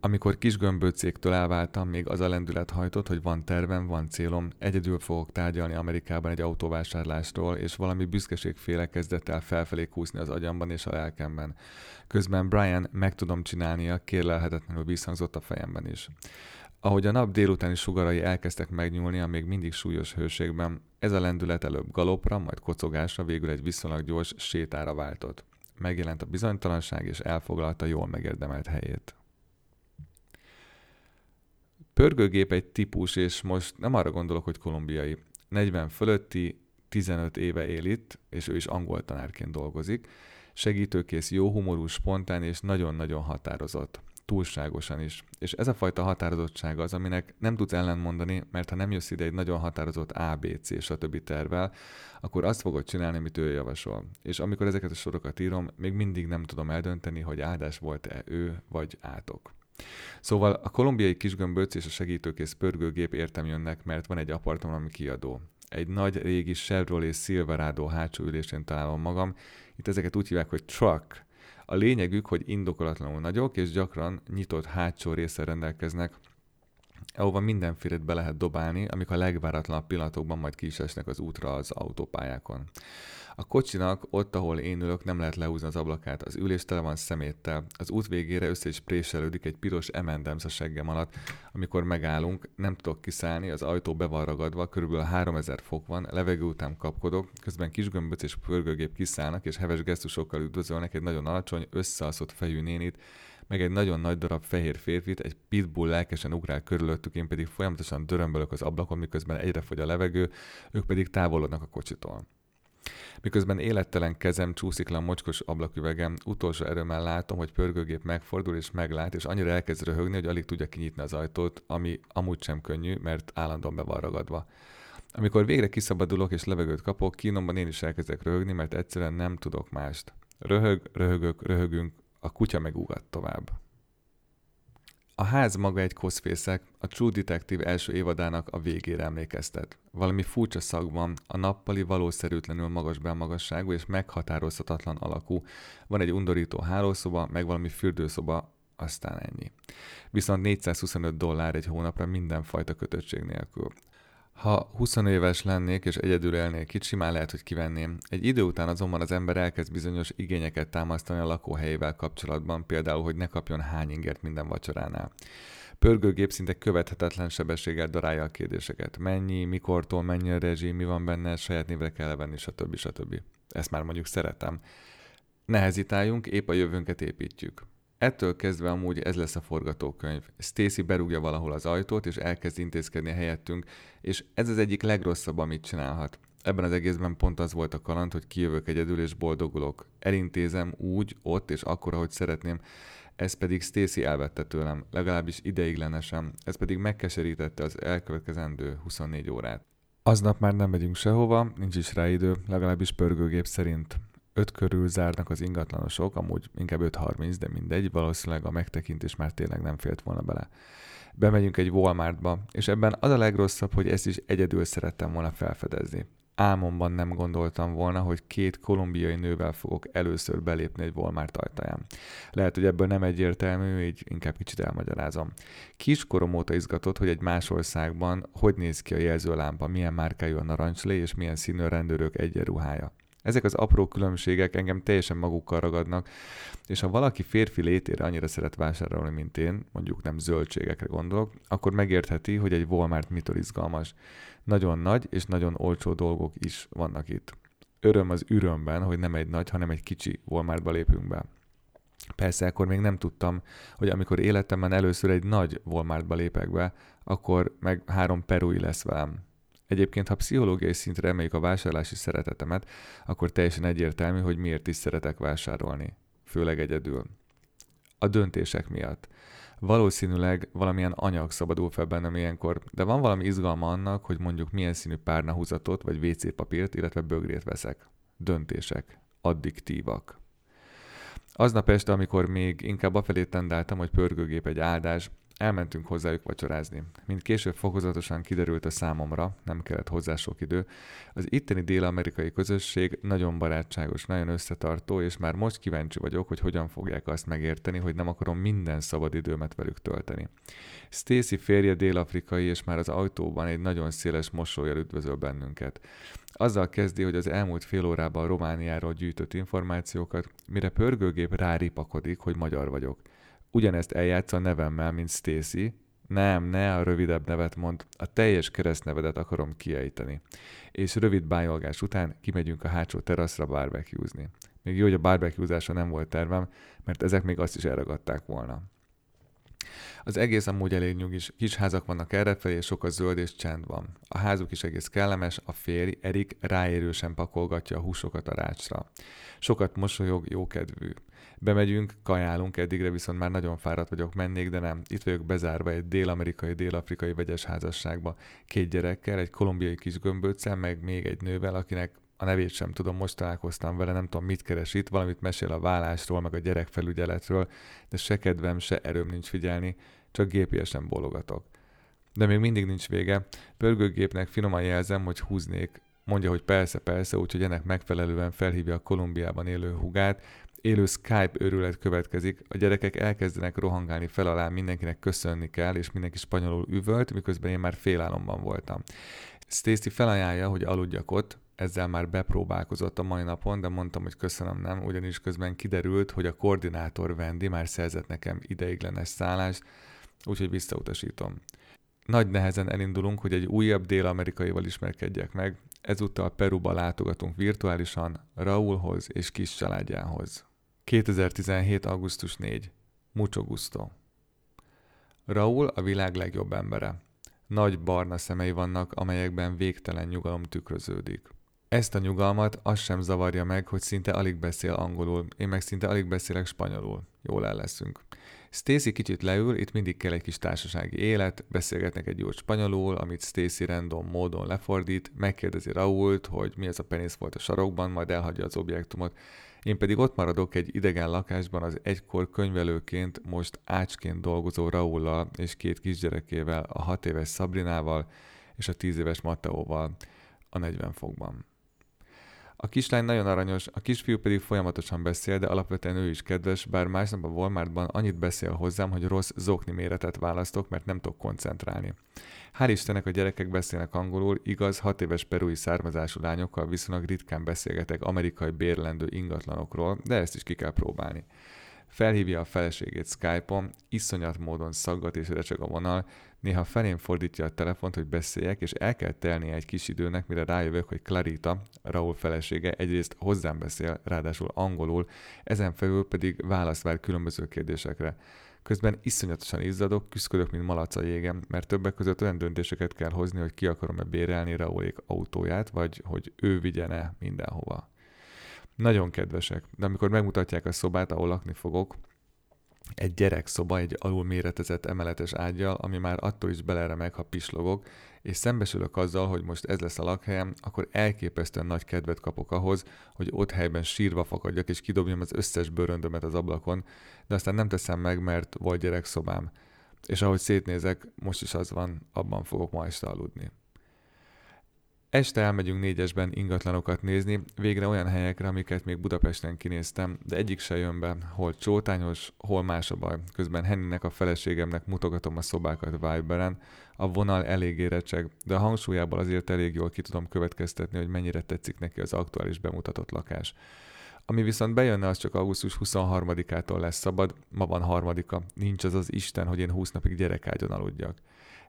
Amikor kis gömböcéktől elváltam, még az a lendület hajtott, hogy van tervem, van célom, egyedül fogok tárgyalni Amerikában egy autóvásárlásról, és valami büszkeségféle kezdett el felfelé kúszni az agyamban és a lelkemben. Közben Brian meg tudom csinálnia, kérlelhetetlenül visszhangzott a fejemben is. Ahogy a nap délutáni sugarai elkezdtek megnyúlni a még mindig súlyos hőségben, ez a lendület előbb galopra, majd kocogásra, végül egy viszonylag gyors sétára váltott. Megjelent a bizonytalanság, és elfoglalta jól megérdemelt helyét. Pörgőgép egy típus, és most nem arra gondolok, hogy kolumbiai. 40 fölötti, 15 éve él itt, és ő is angol tanárként dolgozik. Segítőkész, jó humorú, spontán és nagyon-nagyon határozott. Túlságosan is. És ez a fajta határozottság az, aminek nem tudsz ellentmondani, mert ha nem jössz ide egy nagyon határozott ABC, stb. tervel, akkor azt fogod csinálni, amit ő javasol. És amikor ezeket a sorokat írom, még mindig nem tudom eldönteni, hogy áldás volt-e ő, vagy átok. Szóval a kolumbiai kisgömböc és a segítőkész pörgőgép értem jönnek, mert van egy apartman, kiadó. Egy nagy régi Chevrolet Silverado hátsó ülésén találom magam. Itt ezeket úgy hívják, hogy truck. A lényegük, hogy indokolatlanul nagyok, és gyakran nyitott hátsó része rendelkeznek, ahova mindenfélét be lehet dobálni, amik a legváratlanabb pillanatokban majd ki is esnek az útra az autópályákon. A kocsinak ott, ahol én ülök, nem lehet leúzni az ablakát, az ülés tele van szeméttel. Az út végére össze is préselődik egy piros M&M's a seggem alatt. Amikor megállunk, nem tudok kiszállni, az ajtó be van ragadva, körülbelül 3000 fok van, levegő után kapkodok, közben kisgömböc és pörgőgép kiszállnak, és heves gesztusokkal üdvözölnek egy nagyon alacsony, összeaszott fejű nénit, meg egy nagyon nagy darab fehér férfit, egy pitbull lelkesen ugrál körülöttük, én pedig folyamatosan dörömbölök az ablakon, miközben egyre fogy a levegő, ők pedig távolodnak a kocsitól. Miközben élettelen kezem csúszik le a mocskos ablaküvegem, utolsó erőmmel látom, hogy pörgőgép megfordul és meglát, és annyira elkezd röhögni, hogy alig tudja kinyitni az ajtót, ami amúgy sem könnyű, mert állandóan be van ragadva. Amikor végre kiszabadulok és levegőt kapok, kínomban én is elkezdek röhögni, mert egyszerűen nem tudok mást. Röhög, röhögök, röhögünk, a kutya megúgat tovább. A ház maga egy koszfészek, a True Detective első évadának a végére emlékeztet. Valami furcsa szag van, a nappali valószerűtlenül magas belmagasságú és meghatározhatatlan alakú. Van egy undorító hálószoba, meg valami fürdőszoba, aztán ennyi. Viszont 425 dollár egy hónapra mindenfajta kötöttség nélkül. Ha 20 éves lennék és egyedül élnék itt, simán lehet, hogy kivenném. Egy idő után azonban az ember elkezd bizonyos igényeket támasztani a lakóhelyével kapcsolatban, például, hogy ne kapjon hány ingert minden vacsoránál. Pörgőgép szinte követhetetlen sebességgel darálja a kérdéseket. Mennyi, mikortól, mennyi a rezsi, mi van benne, saját névre kell venni, stb. stb. Ezt már mondjuk szeretem. Ne hezitáljunk, épp a jövőnket építjük. Ettől kezdve amúgy ez lesz a forgatókönyv. Stacy berúgja valahol az ajtót, és elkezd intézkedni helyettünk, és ez az egyik legrosszabb, amit csinálhat. Ebben az egészben pont az volt a kaland, hogy kijövök egyedül és boldogulok. Elintézem úgy, ott és akkor, ahogy szeretném, ez pedig Stacy elvette tőlem, legalábbis ideiglenesen, ez pedig megkeserítette az elkövetkezendő 24 órát. Aznap már nem megyünk sehova, nincs is rá idő, legalábbis pörgőgép szerint. 5 körül zárnak az ingatlanosok, amúgy inkább 5.30, de mindegy, valószínűleg a megtekintés már tényleg nem félt volna bele. Bemegyünk egy Walmartba, és ebben az a legrosszabb, hogy ezt is egyedül szerettem volna felfedezni. Álmomban nem gondoltam volna, hogy két kolumbiai nővel fogok először belépni egy Walmart ajtaján. Lehet, hogy ebből nem egyértelmű, így inkább kicsit elmagyarázom. Kiskorom óta izgatott, hogy egy más országban hogy néz ki a jelzőlámpa, milyen márkájú a narancslé és milyen színű a rendőrök egyenruhája. Ezek az apró különbségek engem teljesen magukkal ragadnak, és ha valaki férfi létére annyira szeret vásárolni, mint én, mondjuk nem zöldségekre gondolok, akkor megértheti, hogy egy Walmart mitől izgalmas. Nagyon nagy és nagyon olcsó dolgok is vannak itt. Öröm az ürömben, hogy nem egy nagy, hanem egy kicsi Walmartba lépünk be. Persze, akkor még nem tudtam, hogy amikor életemben először egy nagy Walmartba lépek be, akkor meg három perui lesz velem. Egyébként, ha pszichológiai szintre emeljük a vásárlási szeretetemet, akkor teljesen egyértelmű, hogy miért is szeretek vásárolni. Főleg egyedül. A döntések miatt. Valószínűleg valamilyen anyag szabadul fel bennem ilyenkor, de van valami izgalma annak, hogy mondjuk milyen színű párnahúzatot vagy WC papírt, illetve bögrét veszek. Döntések. Addiktívak. Aznap este, amikor még inkább afelé tendáltam, hogy pörgőgép egy áldás, Elmentünk hozzájuk vacsorázni. Mint később fokozatosan kiderült a számomra, nem kellett hozzá sok idő, az itteni dél-amerikai közösség nagyon barátságos, nagyon összetartó, és már most kíváncsi vagyok, hogy hogyan fogják azt megérteni, hogy nem akarom minden szabad időmet velük tölteni. Stacy férje dél-afrikai, és már az autóban egy nagyon széles mosolyjal üdvözöl bennünket. Azzal kezdi, hogy az elmúlt fél órában Romániáról gyűjtött információkat, mire pörgőgép ráripakodik, hogy magyar vagyok ugyanezt eljátsza a nevemmel, mint Stacy. Nem, ne a rövidebb nevet mond, a teljes keresztnevedet akarom kiejteni. És rövid bájolgás után kimegyünk a hátsó teraszra barbecuezni. Még jó, hogy a barbecuezásra nem volt tervem, mert ezek még azt is elragadták volna. Az egész amúgy elég nyugis, kis házak vannak errefelé, sok a zöld és csend van. A házuk is egész kellemes, a férj, Erik ráérősen pakolgatja a húsokat a rácsra. Sokat mosolyog, jókedvű. Bemegyünk, kajálunk, eddigre viszont már nagyon fáradt vagyok, mennék, de nem. Itt vagyok bezárva egy dél-amerikai, dél-afrikai vegyes házasságba. Két gyerekkel, egy kolumbiai kis gömböccel, meg még egy nővel, akinek a nevét sem tudom, most találkoztam vele, nem tudom, mit keres itt, valamit mesél a vállásról, meg a gyerekfelügyeletről, de se kedvem, se erőm nincs figyelni, csak gépiesen bólogatok. De még mindig nincs vége. Pörgőgépnek finoman jelzem, hogy húznék. Mondja, hogy persze, persze, úgyhogy ennek megfelelően felhívja a Kolumbiában élő hugát, élő Skype őrület következik, a gyerekek elkezdenek rohangálni fel alá, mindenkinek köszönni kell, és mindenki spanyolul üvölt, miközben én már félálomban voltam. Stacy felajánlja, hogy aludjak ott, ezzel már bepróbálkozott a mai napon, de mondtam, hogy köszönöm nem, ugyanis közben kiderült, hogy a koordinátor Vendi már szerzett nekem ideiglenes szállást, úgyhogy visszautasítom. Nagy nehezen elindulunk, hogy egy újabb dél-amerikaival ismerkedjek meg, ezúttal Peruba látogatunk virtuálisan Raúlhoz és kis családjához. 2017. augusztus 4. Mucho gusto. Raúl a világ legjobb embere. Nagy barna szemei vannak, amelyekben végtelen nyugalom tükröződik. Ezt a nyugalmat az sem zavarja meg, hogy szinte alig beszél angolul, én meg szinte alig beszélek spanyolul. Jól el leszünk. Stacy kicsit leül, itt mindig kell egy kis társasági élet, beszélgetnek egy jó spanyolul, amit Stacy random módon lefordít, megkérdezi Rault, hogy mi ez a penész volt a sarokban, majd elhagyja az objektumot. Én pedig ott maradok egy idegen lakásban az egykor könyvelőként, most ácsként dolgozó Raullal és két kisgyerekével, a hat éves Sabrinával és a tíz éves Matteóval a 40 fokban. A kislány nagyon aranyos, a kisfiú pedig folyamatosan beszél, de alapvetően ő is kedves, bár másnap a Walmartban annyit beszél hozzám, hogy rossz zokni méretet választok, mert nem tudok koncentrálni. Hál' Istennek a gyerekek beszélnek angolul, igaz, hat éves perui származású lányokkal viszonylag ritkán beszélgetek amerikai bérlendő ingatlanokról, de ezt is ki kell próbálni. Felhívja a feleségét Skype-on, iszonyat módon szaggat és recseg a vonal, néha felén fordítja a telefont, hogy beszéljek, és el kell telnie egy kis időnek, mire rájövök, hogy Clarita, Raúl felesége egyrészt hozzám beszél, ráadásul angolul, ezen felül pedig választ vár különböző kérdésekre. Közben iszonyatosan izzadok, küzdök, mint malac a jégen, mert többek között olyan döntéseket kell hozni, hogy ki akarom-e bérelni Raúlék autóját, vagy hogy ő vigyene mindenhova. Nagyon kedvesek, de amikor megmutatják a szobát, ahol lakni fogok, egy gyerekszoba egy alul méretezett emeletes ágyjal, ami már attól is beleremeg, ha pislogok, és szembesülök azzal, hogy most ez lesz a lakhelyem, akkor elképesztően nagy kedvet kapok ahhoz, hogy ott helyben sírva fakadjak és kidobjam az összes bőröndömet az ablakon, de aztán nem teszem meg, mert volt gyerekszobám. És ahogy szétnézek, most is az van, abban fogok ma este aludni. Este elmegyünk négyesben ingatlanokat nézni, végre olyan helyekre, amiket még Budapesten kinéztem, de egyik se jön be, hol csótányos, hol más a baj. Közben Henninek a feleségemnek mutogatom a szobákat Viberen, a vonal elég érecseg, de a hangsúlyából azért elég jól ki tudom következtetni, hogy mennyire tetszik neki az aktuális bemutatott lakás. Ami viszont bejönne, az csak augusztus 23-ától lesz szabad, ma van harmadika, nincs az az Isten, hogy én 20 napig gyerekágyon aludjak.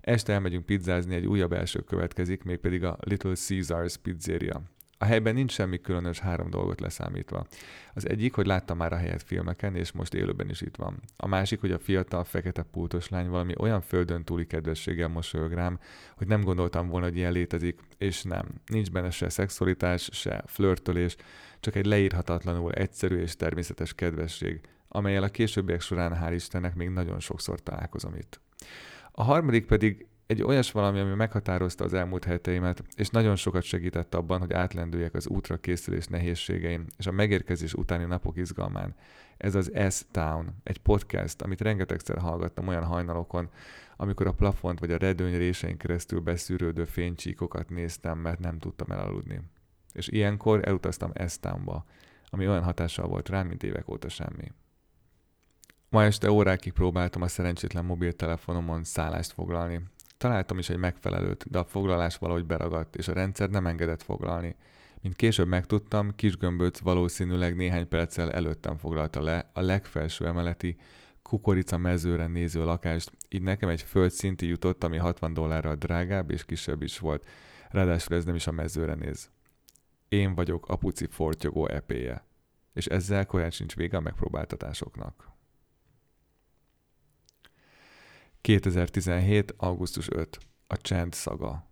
Este elmegyünk pizzázni, egy újabb első következik, mégpedig a Little Caesars pizzeria. A helyben nincs semmi különös három dolgot leszámítva. Az egyik, hogy láttam már a helyet filmeken, és most élőben is itt van. A másik, hogy a fiatal, fekete pultos lány valami olyan földön túli kedvességgel mosolyog rám, hogy nem gondoltam volna, hogy ilyen létezik, és nem. Nincs benne se szexualitás, se flörtölés, csak egy leírhatatlanul egyszerű és természetes kedvesség. amelyel a későbbiek során hál' Istennek még nagyon sokszor találkozom itt. A harmadik pedig egy olyas valami, ami meghatározta az elmúlt heteimet, és nagyon sokat segített abban, hogy átlendüljek az útra készülés nehézségeim és a megérkezés utáni napok izgalmán. Ez az S-Town, egy podcast, amit rengetegszer hallgattam olyan hajnalokon, amikor a plafont vagy a redőny résein keresztül beszűrődő fénycsíkokat néztem, mert nem tudtam elaludni. És ilyenkor elutaztam S-Townba, ami olyan hatással volt rám, mint évek óta semmi. Ma este órákig próbáltam a szerencsétlen mobiltelefonomon szállást foglalni, Találtam is egy megfelelőt, de a foglalás valahogy beragadt, és a rendszer nem engedett foglalni. Mint később megtudtam, Kisgömböc valószínűleg néhány perccel előttem foglalta le a legfelső emeleti kukorica mezőre néző lakást, így nekem egy földszinti jutott, ami 60 dollárral drágább és kisebb is volt. Ráadásul ez nem is a mezőre néz. Én vagyok apuci fortyogó epéje. És ezzel korán sincs vége a megpróbáltatásoknak. 2017. augusztus 5. A csend szaga.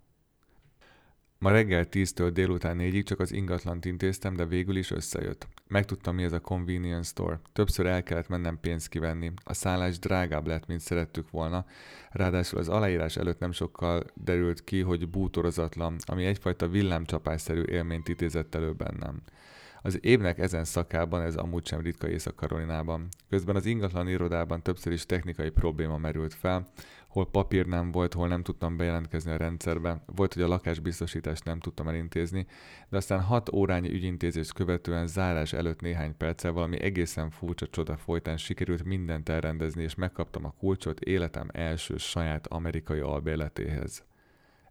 Ma reggel 10-től délután 4-ig csak az ingatlant intéztem, de végül is összejött. Megtudtam, mi ez a convenience store. Többször el kellett mennem pénzt kivenni. A szállás drágább lett, mint szerettük volna. Ráadásul az aláírás előtt nem sokkal derült ki, hogy bútorozatlan, ami egyfajta villámcsapásszerű élményt idézett elő bennem. Az évnek ezen szakában ez amúgy sem ritka Észak-Karolinában. Közben az ingatlan irodában többször is technikai probléma merült fel, hol papír nem volt, hol nem tudtam bejelentkezni a rendszerbe, volt, hogy a lakásbiztosítást nem tudtam elintézni, de aztán hat órányi ügyintézést követően zárás előtt néhány perccel valami egészen furcsa csoda folytán sikerült mindent elrendezni, és megkaptam a kulcsot életem első saját amerikai albérletéhez.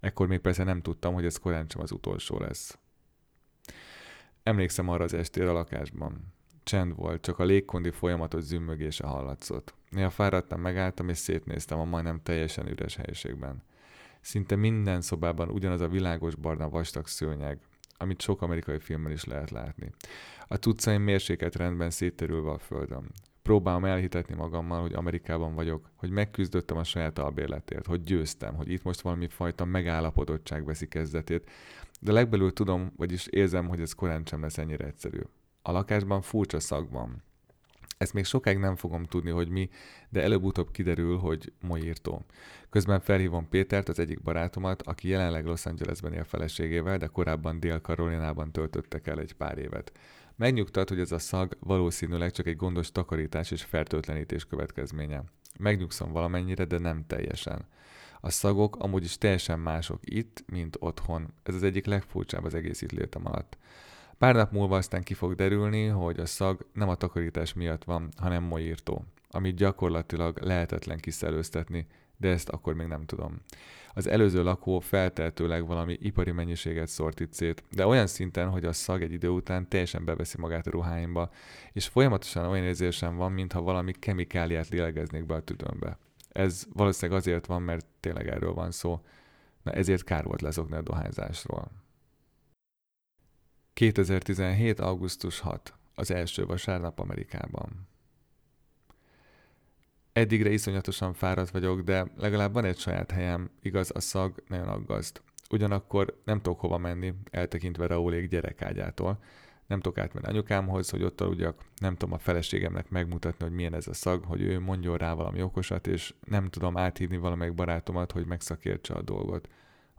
Ekkor még persze nem tudtam, hogy ez korán sem az utolsó lesz. Emlékszem arra az estére a lakásban. Csend volt, csak a légkondi folyamatos zümmögése hallatszott. Néha fáradtam, megálltam és szétnéztem a majdnem teljesen üres helyiségben. Szinte minden szobában ugyanaz a világos barna vastag szőnyeg, amit sok amerikai filmben is lehet látni. A tucaim mérséket rendben szétterülve a földön. Próbálom elhitetni magammal, hogy Amerikában vagyok, hogy megküzdöttem a saját albérletért, hogy győztem, hogy itt most valami fajta megállapodottság veszi kezdetét, de legbelül tudom, vagyis érzem, hogy ez korán sem lesz ennyire egyszerű. A lakásban furcsa szag van. Ezt még sokáig nem fogom tudni, hogy mi, de előbb-utóbb kiderül, hogy moírtó. Közben felhívom Pétert, az egyik barátomat, aki jelenleg Los Angelesben él feleségével, de korábban Dél-Karolinában töltöttek el egy pár évet. Megnyugtat, hogy ez a szag valószínűleg csak egy gondos takarítás és fertőtlenítés következménye. Megnyugszom valamennyire, de nem teljesen. A szagok amúgy is teljesen mások itt, mint otthon. Ez az egyik legfurcsább az egész itt létem alatt. Pár nap múlva aztán ki fog derülni, hogy a szag nem a takarítás miatt van, hanem moírtó, amit gyakorlatilag lehetetlen kiszelőztetni, de ezt akkor még nem tudom. Az előző lakó feltehetőleg valami ipari mennyiséget szórt itt szét, de olyan szinten, hogy a szag egy idő után teljesen beveszi magát a ruháimba, és folyamatosan olyan érzésem van, mintha valami kemikáliát lélegeznék be a tüdőmbe. Ez valószínűleg azért van, mert tényleg erről van szó. Na ezért kár volt lezogni a dohányzásról. 2017. augusztus 6. Az első vasárnap Amerikában. Eddigre iszonyatosan fáradt vagyok, de legalább van egy saját helyem, igaz, a szag nagyon aggaszt. Ugyanakkor nem tudok hova menni, eltekintve Raulék gyerekágyától, nem tudok átmenni anyukámhoz, hogy ott aludjak, nem tudom a feleségemnek megmutatni, hogy milyen ez a szag, hogy ő mondjon rá valami okosat, és nem tudom áthívni valamelyik barátomat, hogy megszakértse a dolgot,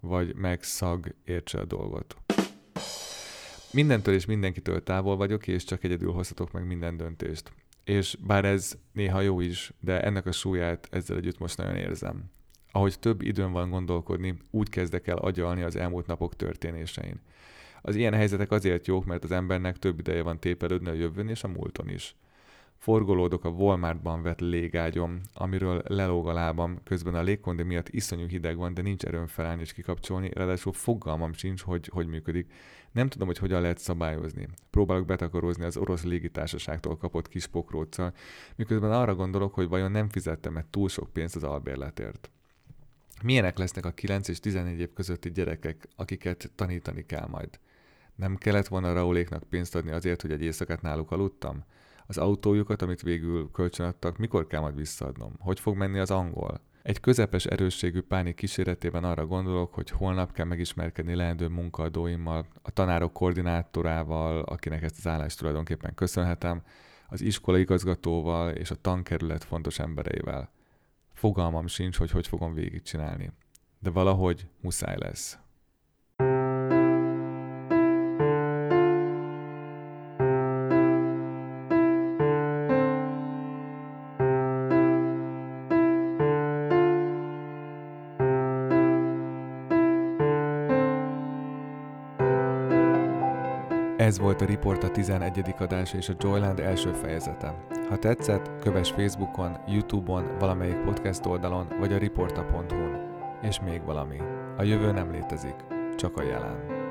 vagy megszag értse a dolgot. Mindentől és mindenkitől távol vagyok, és csak egyedül hozhatok meg minden döntést. És bár ez néha jó is, de ennek a súlyát ezzel együtt most nagyon érzem. Ahogy több időm van gondolkodni, úgy kezdek el agyalni az elmúlt napok történésein. Az ilyen helyzetek azért jók, mert az embernek több ideje van tépelődni a jövőn és a múlton is. Forgolódok a Walmartban vett légágyom, amiről lelóg a lábam, közben a légkondi miatt iszonyú hideg van, de nincs erőm felállni és kikapcsolni, ráadásul fogalmam sincs, hogy hogy működik. Nem tudom, hogy hogyan lehet szabályozni. Próbálok betakarózni az orosz légitársaságtól kapott kis pokróccal, miközben arra gondolok, hogy vajon nem fizettem e túl sok pénzt az albérletért. Milyenek lesznek a 9 és 14 év közötti gyerekek, akiket tanítani kell majd? Nem kellett volna Rauléknak pénzt adni azért, hogy egy éjszakát náluk aludtam? Az autójukat, amit végül kölcsönadtak, mikor kell majd visszaadnom? Hogy fog menni az angol? Egy közepes erősségű pánik kíséretében arra gondolok, hogy holnap kell megismerkedni leendő munkaadóimmal, a tanárok koordinátorával, akinek ezt az állást tulajdonképpen köszönhetem, az iskola igazgatóval és a tankerület fontos embereivel. Fogalmam sincs, hogy hogy fogom végigcsinálni. De valahogy muszáj lesz. Ez volt a Report a 11. adás és a Joyland első fejezete. Ha tetszett, kövess Facebookon, Youtube-on, valamelyik podcast oldalon, vagy a reporta.hu-n. És még valami. A jövő nem létezik, csak a jelen.